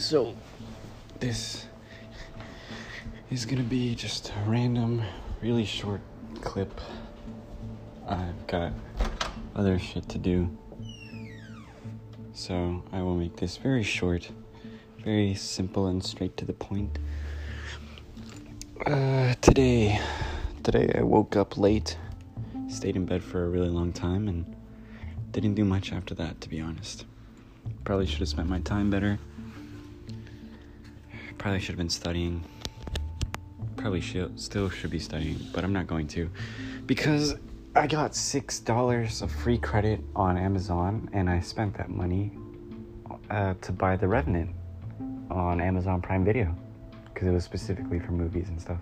So, this is gonna be just a random, really short clip. I've got other shit to do. So, I will make this very short, very simple, and straight to the point. Uh, today, today I woke up late, stayed in bed for a really long time, and didn't do much after that, to be honest. Probably should have spent my time better. Probably should have been studying. Probably should, still should be studying, but I'm not going to. Because I got $6 of free credit on Amazon, and I spent that money uh, to buy The Revenant on Amazon Prime Video. Because it was specifically for movies and stuff.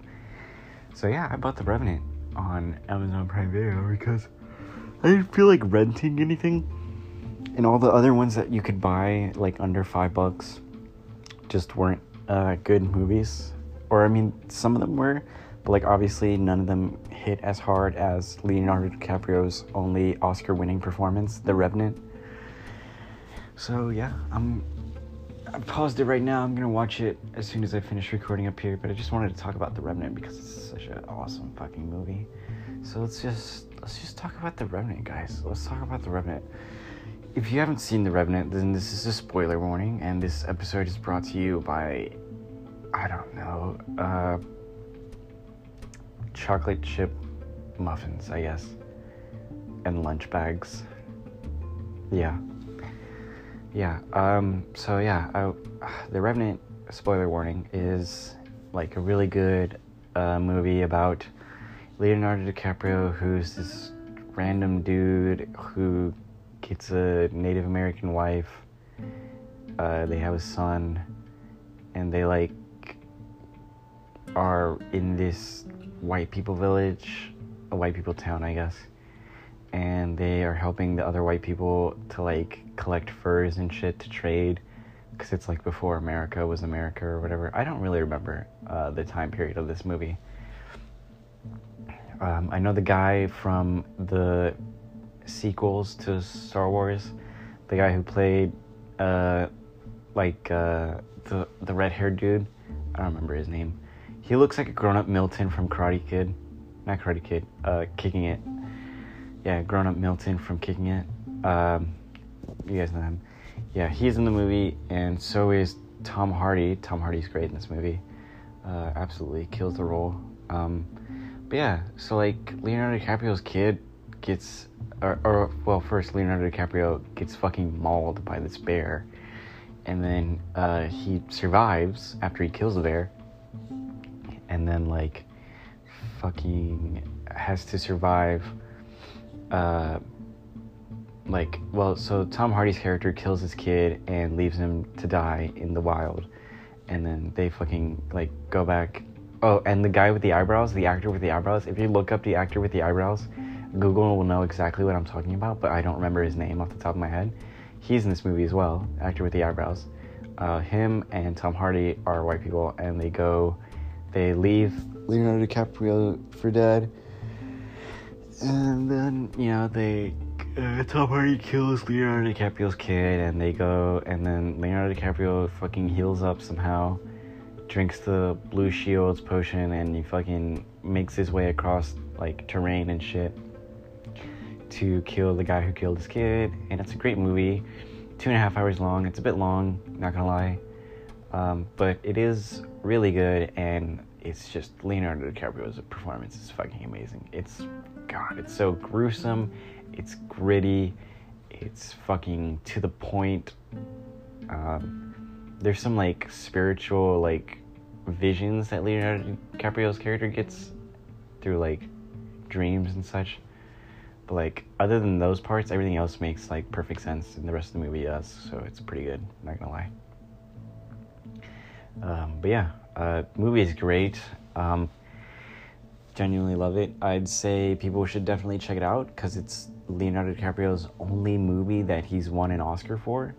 So yeah, I bought The Revenant on Amazon Prime Video because I didn't feel like renting anything. And all the other ones that you could buy, like under five bucks, just weren't uh, good movies. Or, I mean, some of them were, but like obviously none of them hit as hard as Leonardo DiCaprio's only Oscar winning performance, The Revenant. So, yeah, I'm. I paused it right now. I'm gonna watch it as soon as I finish recording up here. But I just wanted to talk about The Revenant because it's such an awesome fucking movie. So let's just let's just talk about The Revenant, guys. Let's talk about The Revenant. If you haven't seen The Revenant, then this is a spoiler warning, and this episode is brought to you by I don't know, uh, chocolate chip muffins, I guess, and lunch bags. Yeah. Yeah, um, so yeah, I, The Revenant, spoiler warning, is like a really good uh, movie about Leonardo DiCaprio, who's this random dude who gets a Native American wife. Uh, they have a son, and they like are in this white people village, a white people town, I guess. And they are helping the other white people to like collect furs and shit to trade because it's like before America was America or whatever. I don't really remember uh, the time period of this movie. Um, I know the guy from the sequels to Star Wars, the guy who played uh, like uh, the the red haired dude. I don't remember his name. He looks like a grown up Milton from Karate Kid, not Karate Kid, uh, Kicking It. Yeah, grown up Milton from Kicking It. Um, you guys know him. Yeah, he's in the movie, and so is Tom Hardy. Tom Hardy's great in this movie. Uh, absolutely kills the role. Um, but yeah, so like Leonardo DiCaprio's kid gets, or, or well, first Leonardo DiCaprio gets fucking mauled by this bear, and then uh, he survives after he kills the bear, and then like fucking has to survive. Uh, like, well, so Tom Hardy's character kills his kid and leaves him to die in the wild, and then they fucking like go back Oh, and the guy with the eyebrows, the actor with the eyebrows. If you look up the actor with the eyebrows, Google will know exactly what I'm talking about, but I don't remember his name off the top of my head. He's in this movie as well, actor with the eyebrows. Uh, him and Tom Hardy are white people, and they go, they leave Leonardo DiCaprio for dead, and then you know they. Uh, Tom Hardy kills Leonardo DiCaprio's kid, and they go, and then Leonardo DiCaprio fucking heals up somehow drinks the blue shields potion and he fucking makes his way across like terrain and shit to kill the guy who killed his kid and it's a great movie. Two and a half hours long it's a bit long not gonna lie. Um, but it is really good and it's just leonardo dicaprio's performance is fucking amazing. It's god it's so gruesome it's gritty it's fucking to the point. Um, there's some like spiritual like visions that Leonardo DiCaprio's character gets through like dreams and such. But like other than those parts, everything else makes like perfect sense, and the rest of the movie does. So it's pretty good. I'm Not gonna lie. Um, but yeah, uh, movie is great. Um, genuinely love it. I'd say people should definitely check it out because it's Leonardo DiCaprio's only movie that he's won an Oscar for,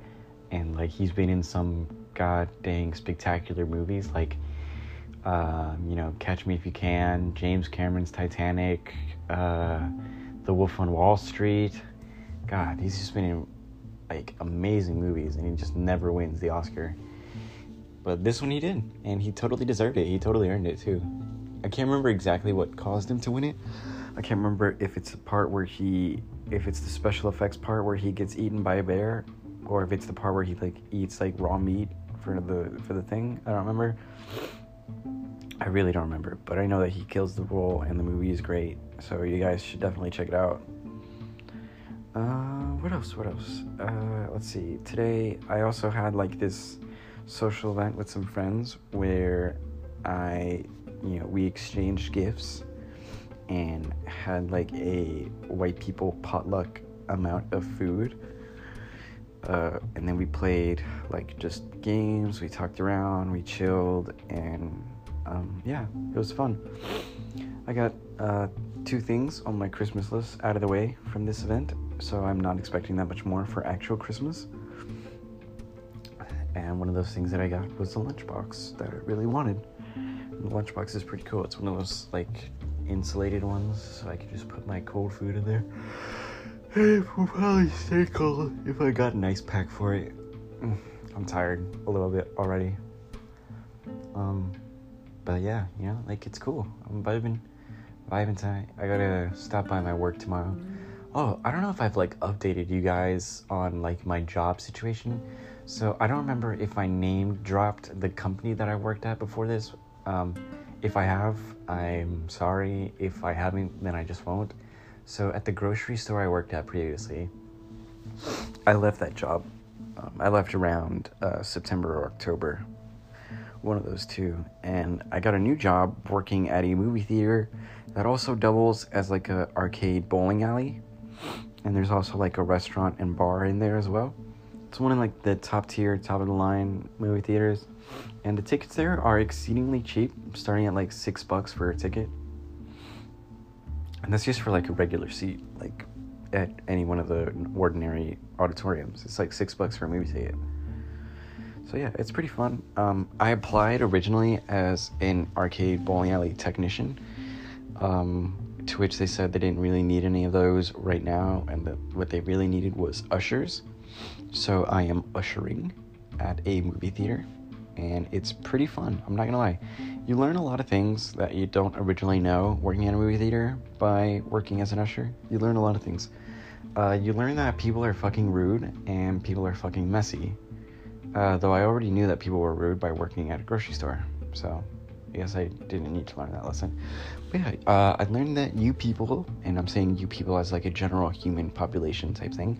and like he's been in some god dang spectacular movies like um, you know Catch Me If You Can, James Cameron's Titanic, uh, The Wolf on Wall Street. God, he's just been in like amazing movies, and he just never wins the Oscar. but this one he did, and he totally deserved it. He totally earned it too. I can't remember exactly what caused him to win it. I can't remember if it's the part where he, if it's the special effects part where he gets eaten by a bear, or if it's the part where he like eats like raw meat for the for the thing. I don't remember. I really don't remember, but I know that he kills the role and the movie is great. So you guys should definitely check it out. Uh, what else? What else? Uh, let's see. Today I also had like this social event with some friends where I, you know, we exchanged gifts and had like a white people potluck amount of food. Uh, and then we played like just games. We talked around. We chilled and um, yeah, it was fun. I got uh, two things on my Christmas list out of the way from this event, so I'm not expecting that much more for actual Christmas. And one of those things that I got was the lunchbox that I really wanted. And the lunchbox is pretty cool. It's one of those like insulated ones, so I can just put my cold food in there. It will probably stay cold if I got an ice pack for it. Mm, I'm tired a little bit already. Um, but yeah, you know, like it's cool. I'm vibing, vibing tonight. I gotta stop by my work tomorrow. Oh, I don't know if I've like updated you guys on like my job situation. So I don't remember if I name dropped the company that I worked at before this. Um, if I have, I'm sorry. If I haven't, then I just won't. So at the grocery store I worked at previously, I left that job. Um, I left around uh, September or October one of those two. And I got a new job working at a movie theater that also doubles as like a arcade bowling alley. And there's also like a restaurant and bar in there as well. It's one of like the top tier, top of the line movie theaters. And the tickets there are exceedingly cheap, starting at like six bucks for a ticket. And that's just for like a regular seat, like at any one of the ordinary auditoriums. It's like six bucks for a movie ticket. So yeah, it's pretty fun. Um, I applied originally as an arcade bowling alley technician, um, to which they said they didn't really need any of those right now, and that what they really needed was ushers. So I am ushering at a movie theater, and it's pretty fun. I'm not gonna lie. You learn a lot of things that you don't originally know working in a movie theater by working as an usher. You learn a lot of things. Uh, you learn that people are fucking rude and people are fucking messy uh, though I already knew that people were rude by working at a grocery store, so I guess I didn't need to learn that lesson. But yeah, uh, I learned that you people, and I'm saying you people as like a general human population type thing,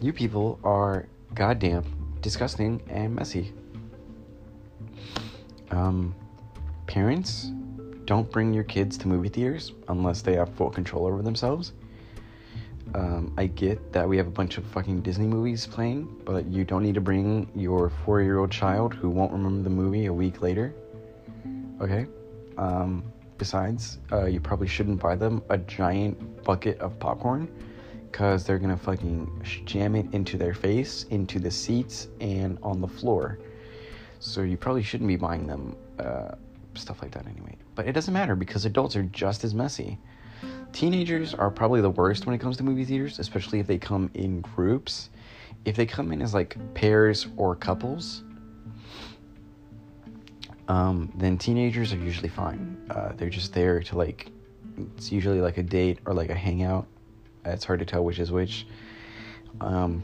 you people are goddamn disgusting and messy. Um, parents, don't bring your kids to movie theaters unless they have full control over themselves. Um, I get that we have a bunch of fucking Disney movies playing, but you don't need to bring your four year old child who won't remember the movie a week later. Okay? Um, besides, uh, you probably shouldn't buy them a giant bucket of popcorn because they're gonna fucking jam it into their face, into the seats, and on the floor. So you probably shouldn't be buying them uh, stuff like that anyway. But it doesn't matter because adults are just as messy teenagers are probably the worst when it comes to movie theaters, especially if they come in groups. If they come in as like pairs or couples, um, then teenagers are usually fine. Uh, they're just there to like, it's usually like a date or like a hangout. It's hard to tell which is which. Um,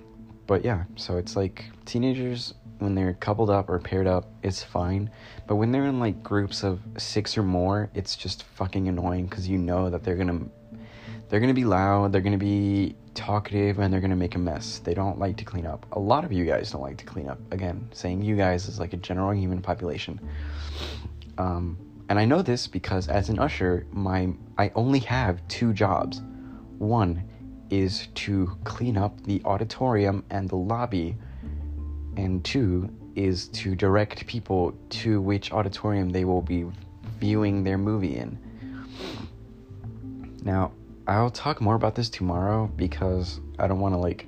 but yeah, so it's like teenagers when they're coupled up or paired up, it's fine. But when they're in like groups of six or more, it's just fucking annoying because you know that they're gonna they're to be loud, they're to be talkative, and they're to make a mess. They don't like to clean up. A lot of you guys don't like to clean up. Again, saying you guys is like a general human population. Um, and I know this because as an usher, my I only have two jobs. One is to clean up the auditorium and the lobby, and two is to direct people to which auditorium they will be viewing their movie in. Now, I'll talk more about this tomorrow because I don't want to like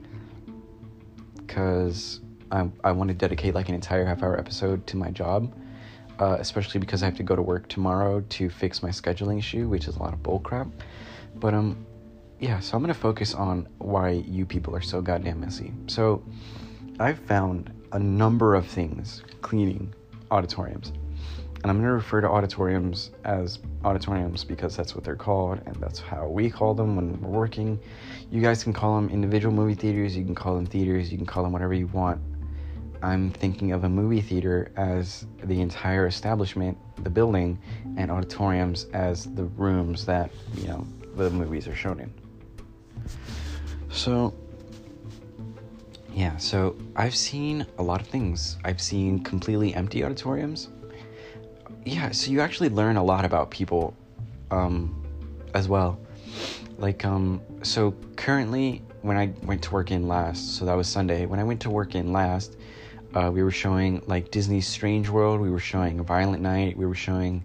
because I I want to dedicate like an entire half hour episode to my job, uh, especially because I have to go to work tomorrow to fix my scheduling issue, which is a lot of bullcrap. But um, yeah. So I'm gonna focus on why you people are so goddamn messy. So I've found a number of things cleaning auditoriums. And I'm going to refer to auditoriums as auditoriums because that's what they're called and that's how we call them when we're working. You guys can call them individual movie theaters, you can call them theaters, you can call them whatever you want. I'm thinking of a movie theater as the entire establishment, the building, and auditoriums as the rooms that, you know, the movies are shown in. So, yeah, so I've seen a lot of things. I've seen completely empty auditoriums. Yeah, so you actually learn a lot about people um, as well. Like, um, so currently, when I went to work in last, so that was Sunday, when I went to work in last, uh, we were showing like Disney's Strange World, we were showing Violent Night, we were showing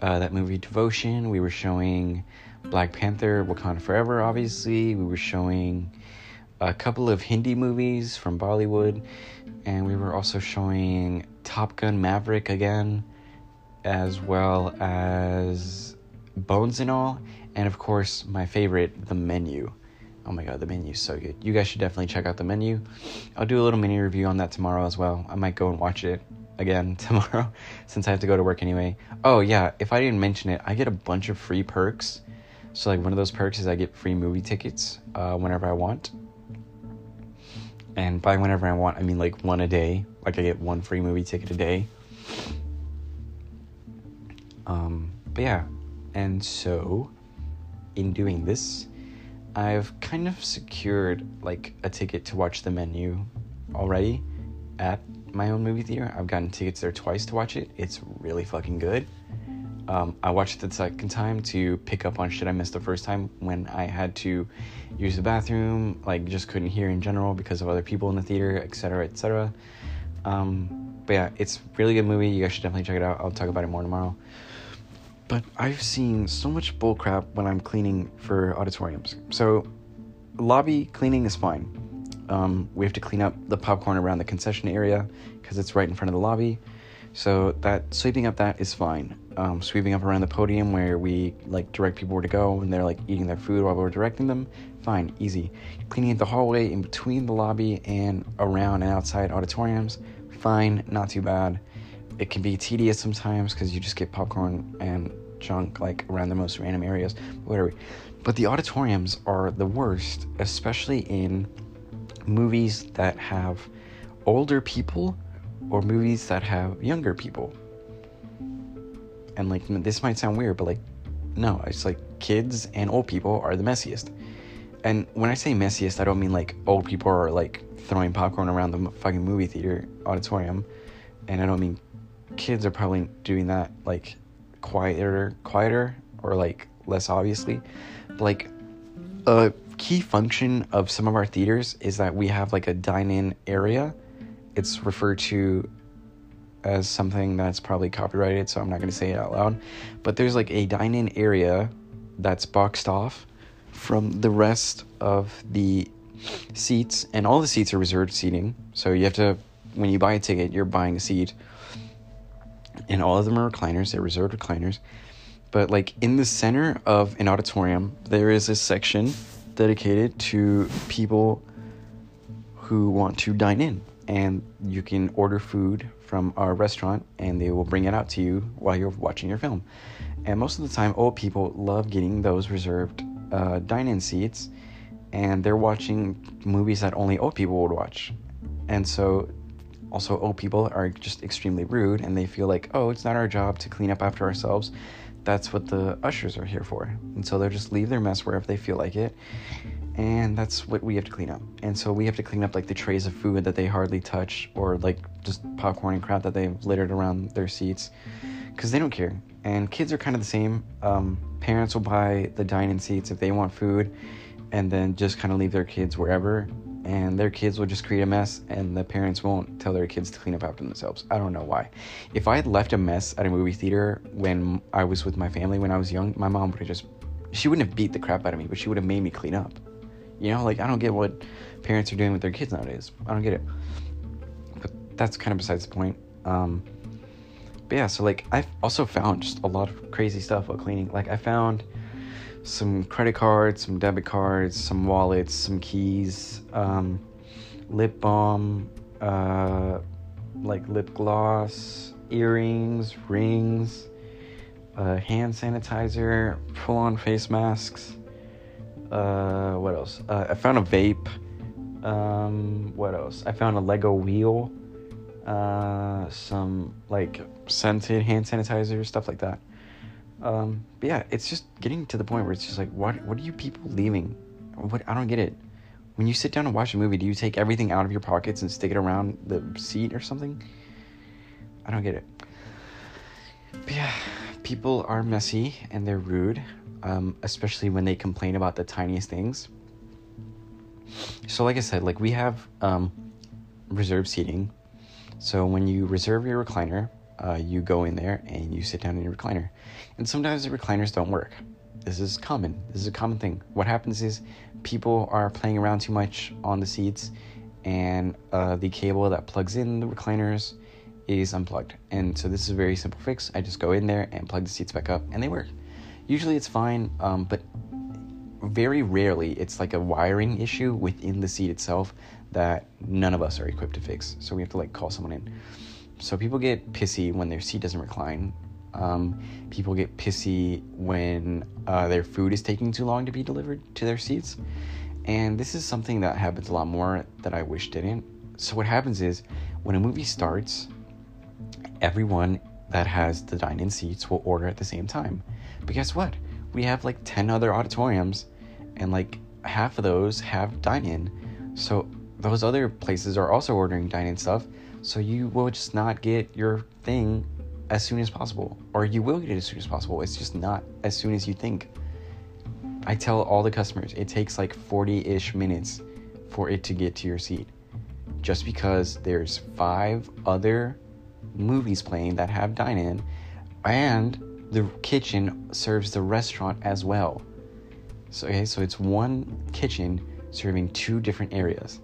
uh, that movie Devotion, we were showing Black Panther, Wakanda Forever, obviously, we were showing a couple of Hindi movies from Bollywood, and we were also showing Top Gun Maverick again, as well as Bones and All, and of course, my favorite, The Menu. Oh my god, the menu is so good. You guys should definitely check out the menu. I'll do a little mini review on that tomorrow as well. I might go and watch it again tomorrow since I have to go to work anyway. Oh yeah, if I didn't mention it, I get a bunch of free perks. So like one of those perks is I get free movie tickets uh, whenever I want. And by whenever I want, I mean like one a day. Like I get one free movie ticket a day. Um, but yeah, and so in doing this, I've kind of secured like a ticket to watch the menu already at my own movie theater. I've gotten tickets there twice to watch it. It's really fucking good. Um, I watched it the second time to pick up on shit I missed the first time when I had to use the bathroom, like just couldn't hear in general because of other people in the theater, etc., etc. Um, but yeah, it's really good movie. You guys should definitely check it out. I'll talk about it more tomorrow. But I've seen so much bullcrap when I'm cleaning for auditoriums. So, lobby cleaning is fine. Um, we have to clean up the popcorn around the concession area because it's right in front of the lobby. So that sweeping up that is fine. Um, sweeping up around the podium where we like direct people where to go and they're like eating their food while we're directing them, fine, easy. Cleaning up the hallway in between the lobby and around and outside auditoriums, fine, not too bad. It can be tedious sometimes because you just get popcorn and junk like around the most random areas, whatever. But the auditoriums are the worst, especially in movies that have older people or movies that have younger people. And like this might sound weird, but like no, it's like kids and old people are the messiest. And when I say messiest, I don't mean like old people are like throwing popcorn around the fucking movie theater auditorium, and I don't mean kids are probably doing that like quieter, quieter, or like less obviously. But, like a key function of some of our theaters is that we have like a dine-in area. It's referred to as something that's probably copyrighted, so I'm not going to say it out loud. But there's like a dine-in area that's boxed off from the rest of the seats, and all the seats are reserved seating. So you have to, when you buy a ticket, you're buying a seat and all of them are recliners. They're reserved recliners. But like in the center of an auditorium, there is a section dedicated to people who want to dine in, and you can order food from our restaurant, and they will bring it out to you while you're watching your film. And most of the time, old people love getting those reserved uh, dine-in seats, and they're watching movies that only old people would watch. And so also, old people are just extremely rude and they feel like, oh, it's not our job to clean up after ourselves. That's what the ushers are here for. And so they'll just leave their mess wherever they feel like it. And that's what we have to clean up. And so we have to clean up like the trays of food that they hardly touch or like just popcorn and crap that they've littered around their seats because they don't care. And kids are kind of the same. Um, parents will buy the dining seats if they want food and then just kind of leave their kids wherever and their kids will just create a mess and the parents won't tell their kids to clean up after themselves. I don't know why. If I had left a mess at a movie theater when I was with my family when I was young, my mom would have just she wouldn't have beat the crap out of me, but she would have made me clean up. You know, like I don't get what parents are doing with their kids nowadays. I don't get it. But that's kind of besides the point. Um, but yeah, so like I've also found just a lot of crazy stuff while cleaning. Like I found some credit cards, some debit cards, some wallets, some keys, um, lip balm, uh, like lip gloss, earrings, rings, uh, hand sanitizer, full on face masks. Uh, what else? Uh, I found a vape. Um, what else? I found a Lego wheel. Uh, some like scented hand sanitizer, stuff like that. Um, but yeah, it's just getting to the point where it's just like, what? What are you people leaving? What? I don't get it. When you sit down and watch a movie, do you take everything out of your pockets and stick it around the seat or something? I don't get it. But yeah, people are messy and they're rude, um, especially when they complain about the tiniest things. So, like I said, like we have um, reserved seating. So when you reserve your recliner, uh, you go in there and you sit down in your recliner. And sometimes the recliners don't work. This is common. This is a common thing. What happens is people are playing around too much on the seats, and uh, the cable that plugs in the recliners is unplugged. And so this is a very simple fix. I just go in there and plug the seats back up, and they work. Usually it's fine, um, but very rarely it's like a wiring issue within the seat itself that none of us are equipped to fix. So we have to like call someone in. So people get pissy when their seat doesn't recline. Um, people get pissy when uh, their food is taking too long to be delivered to their seats. And this is something that happens a lot more that I wish didn't. So what happens is when a movie starts, everyone that has the dine-in seats will order at the same time. But guess what? We have like 10 other auditoriums and like half of those have dine-in. So those other places are also ordering dine-in stuff. So you will just not get your thing as soon as possible. Or you will get it as soon as possible. It's just not as soon as you think. I tell all the customers it takes like 40 ish minutes for it to get to your seat. Just because there's five other movies playing that have dine in, and the kitchen serves the restaurant as well. So, okay, so it's one kitchen serving two different areas.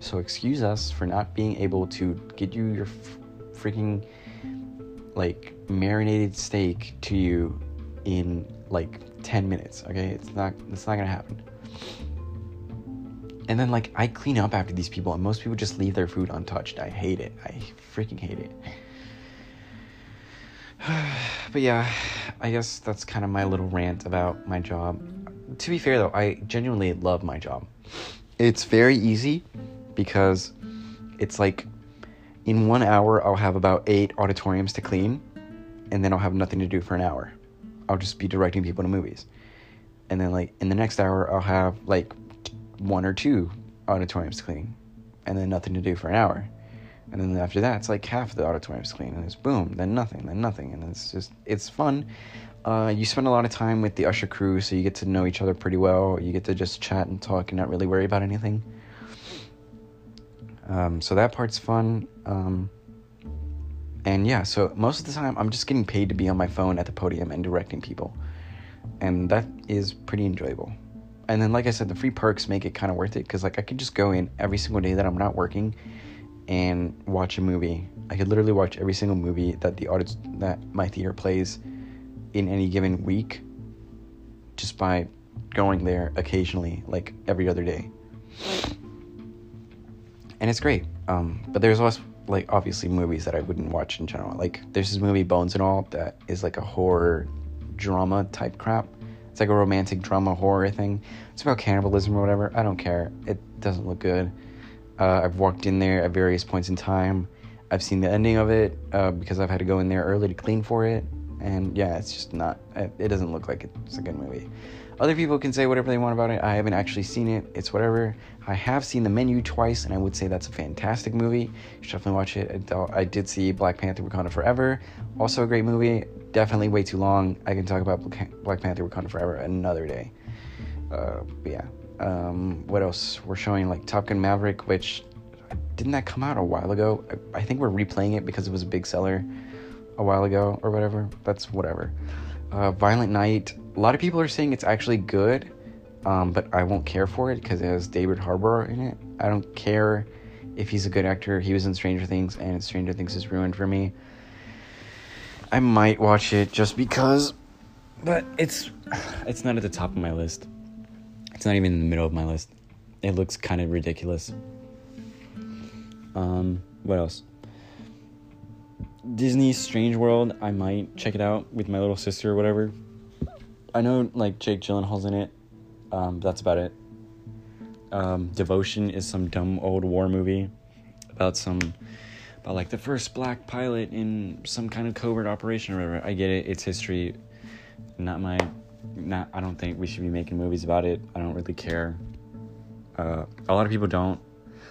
So, excuse us for not being able to get you your f- freaking like marinated steak to you in like 10 minutes, okay? It's not it's not going to happen. And then like I clean up after these people and most people just leave their food untouched. I hate it. I freaking hate it. but yeah, I guess that's kind of my little rant about my job. To be fair though, I genuinely love my job. It's very easy because it's like in one hour I'll have about eight auditoriums to clean, and then I'll have nothing to do for an hour. I'll just be directing people to movies. And then like in the next hour I'll have like one or two auditoriums to clean, and then nothing to do for an hour. And then after that, it's like half the auditoriums clean, and it's boom, then nothing, then nothing, and it's just it's fun. Uh, you spend a lot of time with the usher crew, so you get to know each other pretty well. You get to just chat and talk and not really worry about anything. Um, so that part's fun. Um, and yeah, so most of the time, I'm just getting paid to be on my phone at the podium and directing people, and that is pretty enjoyable and then like I said, the free perks make it kind of worth it because like I could just go in every single day that I'm not working and watch a movie. I could literally watch every single movie that the audit that my theater plays in any given week just by going there occasionally, like every other day. And it's great. Um, but there's also like obviously movies that I wouldn't watch in general. Like there's this movie Bones and All that is like a horror drama type crap it's like a romantic drama horror thing. It's about cannibalism or whatever. I don't care. It doesn't look good. Uh, I've walked in there at various points in time. I've seen the ending of it uh, because I've had to go in there early to clean for it. And yeah, it's just not, it doesn't look like it's a good movie. Other people can say whatever they want about it. I haven't actually seen it. It's whatever. I have seen The Menu twice, and I would say that's a fantastic movie. You should definitely watch it. I did see Black Panther Wakanda Forever. Also a great movie. Definitely way too long. I can talk about Black Panther Wakanda Forever another day. Uh, but yeah. Um, what else? We're showing like Top Gun Maverick, which didn't that come out a while ago? I, I think we're replaying it because it was a big seller a while ago or whatever. That's whatever. Uh, Violent Night. A lot of people are saying it's actually good, um, but I won't care for it because it has David Harbour in it. I don't care if he's a good actor. He was in Stranger Things, and Stranger Things is ruined for me. I might watch it just because, but it's it's not at the top of my list. It's not even in the middle of my list. It looks kind of ridiculous. Um, what else? Disney's Strange World, I might check it out with my little sister or whatever. I know like Jake Gyllenhaal's in it. Um, that's about it. Um, Devotion is some dumb old war movie about some about like the first black pilot in some kind of covert operation or whatever. I get it. It's history. Not my. Not. I don't think we should be making movies about it. I don't really care. Uh, a lot of people don't.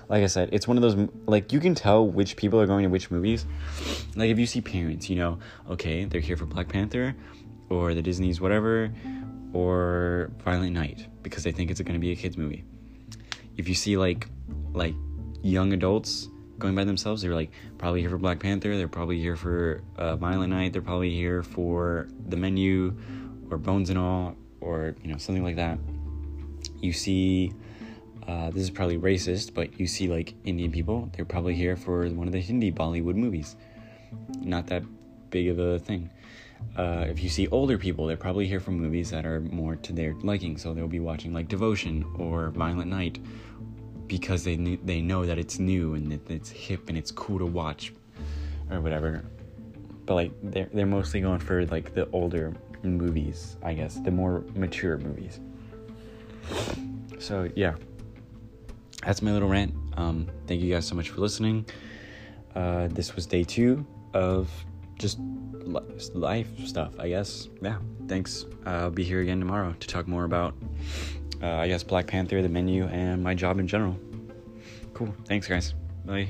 Like I said, it's one of those like you can tell which people are going to which movies. Like if you see parents, you know, okay, they're here for Black Panther, or the Disney's whatever, or Violent Night because they think it's going to be a kids movie. If you see like like young adults going by themselves, they're like probably here for Black Panther. They're probably here for uh, Violent Night. They're probably here for The Menu, or Bones and All, or you know something like that. You see. Uh, this is probably racist, but you see like Indian people, they're probably here for one of the Hindi Bollywood movies. Not that big of a thing. Uh, if you see older people, they're probably here for movies that are more to their liking, so they'll be watching like Devotion or Violent Night because they they know that it's new and that it's hip and it's cool to watch or whatever. But like they're they're mostly going for like the older movies, I guess, the more mature movies. So yeah, that's my little rant. Um, thank you guys so much for listening. Uh, this was day two of just life stuff, I guess. Yeah, thanks. Uh, I'll be here again tomorrow to talk more about, uh, I guess, Black Panther, the menu, and my job in general. Cool. Thanks, guys. Bye.